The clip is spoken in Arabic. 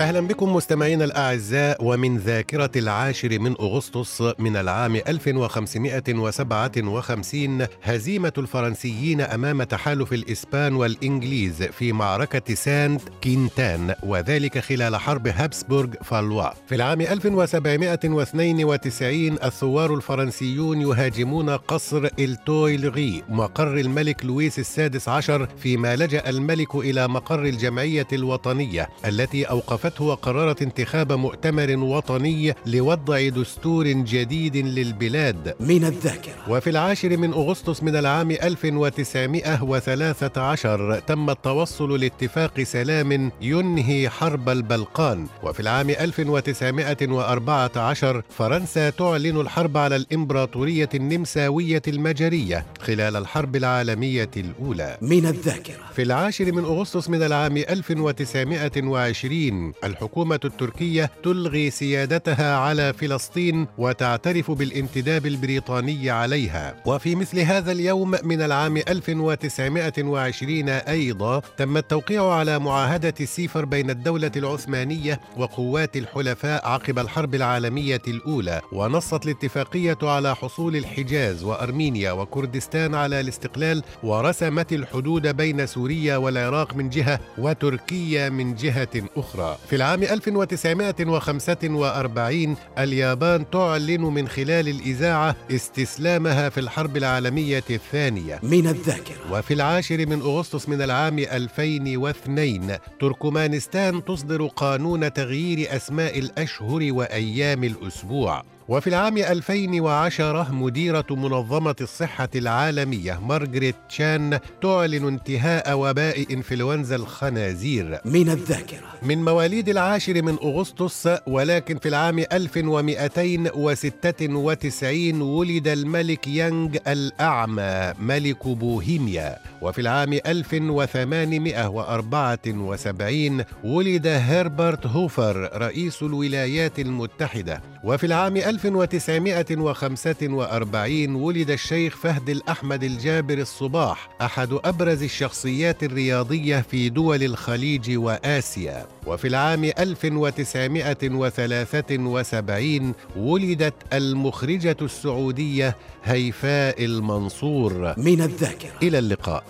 أهلا بكم مستمعينا الأعزاء ومن ذاكرة العاشر من أغسطس من العام 1557 هزيمة الفرنسيين أمام تحالف الإسبان والإنجليز في معركة سانت كينتان وذلك خلال حرب هابسبورغ فالوا. في العام 1792 الثوار الفرنسيون يهاجمون قصر التويلغي مقر الملك لويس السادس عشر فيما لجأ الملك إلى مقر الجمعية الوطنية التي أوقفت وافته وقررت انتخاب مؤتمر وطني لوضع دستور جديد للبلاد. من الذاكرة. وفي العاشر من أغسطس من العام 1913 تم التوصل لاتفاق سلام ينهي حرب البلقان. وفي العام 1914 فرنسا تعلن الحرب على الإمبراطورية النمساوية المجرية خلال الحرب العالمية الأولى. من الذاكرة. في العاشر من أغسطس من العام 1920 الحكومة التركية تلغي سيادتها على فلسطين وتعترف بالانتداب البريطاني عليها. وفي مثل هذا اليوم من العام 1920 أيضا تم التوقيع على معاهدة السيفر بين الدولة العثمانية وقوات الحلفاء عقب الحرب العالمية الأولى. ونصت الاتفاقية على حصول الحجاز وأرمينيا وكردستان على الاستقلال ورسمت الحدود بين سوريا والعراق من جهة وتركيا من جهة أخرى. في العام 1945 اليابان تعلن من خلال الإذاعة استسلامها في الحرب العالمية الثانية. من الذاكرة. وفي العاشر من أغسطس من العام 2002 تركمانستان تصدر قانون تغيير أسماء الأشهر وأيام الأسبوع. وفي العام 2010 مديرة منظمة الصحة العالمية مارغريت تشان تعلن انتهاء وباء إنفلونزا الخنازير. من الذاكرة. من مواليد العاشر من أغسطس ولكن في العام 1296 ولد الملك يانغ الأعمى ملك بوهيميا. وفي العام 1874 ولد هربرت هوفر رئيس الولايات المتحدة. وفي العام 1945 ولد الشيخ فهد الأحمد الجابر الصباح أحد أبرز الشخصيات الرياضية في دول الخليج وآسيا. وفي العام 1973 ولدت المخرجة السعودية هيفاء المنصور. من الذاكرة. إلى اللقاء.